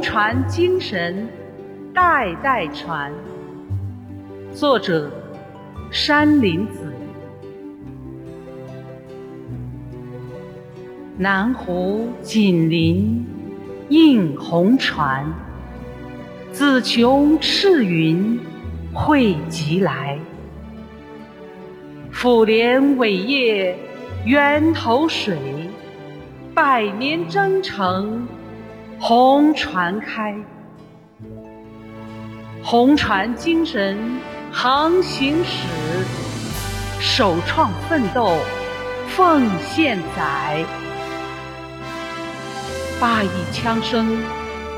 传精神，代代传。作者：山林子。南湖紧邻映红船，紫琼赤云汇集来。抚联伟业源头水，百年征程红船开。红船精神航行史，首创奋斗奉献载。八一枪声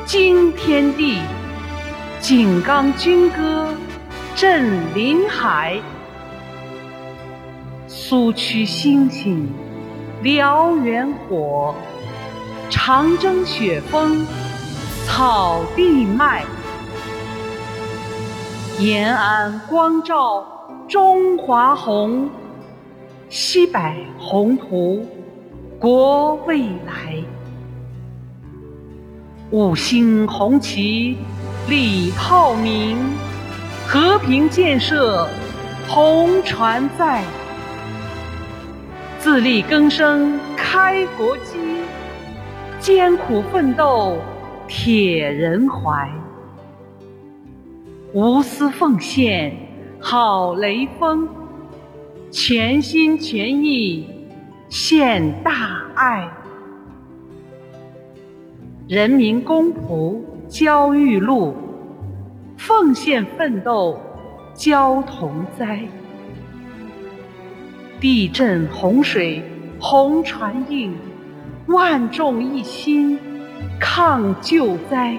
惊天地，井冈军歌震林海。苏区星星燎原火，长征雪峰草地迈。延安光照中华红，西柏宏图国未来。五星红旗礼炮鸣，和平建设红船在。自力更生开国基，艰苦奋斗铁人怀。无私奉献好雷锋，全心全意献大爱。人民公仆焦裕禄，奉献奋斗交同灾。地震洪水红船映，万众一心抗救灾。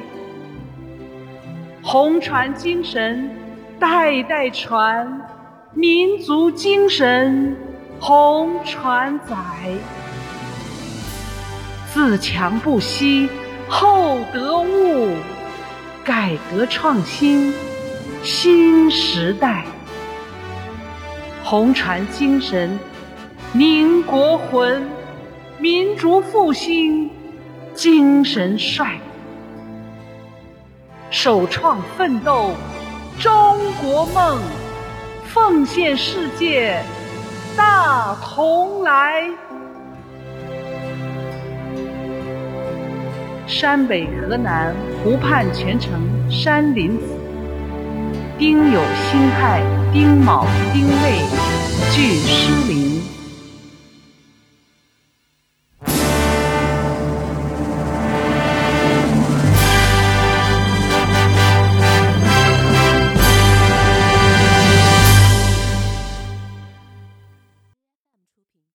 红船精神代代传，民族精神红船载。自强不息。厚德物，改革创新新时代。红船精神宁国魂，民族复兴精神帅。首创奋斗中国梦，奉献世界大同来。山北河南湖畔全城山林子，丁酉辛亥丁卯丁未俱失灵。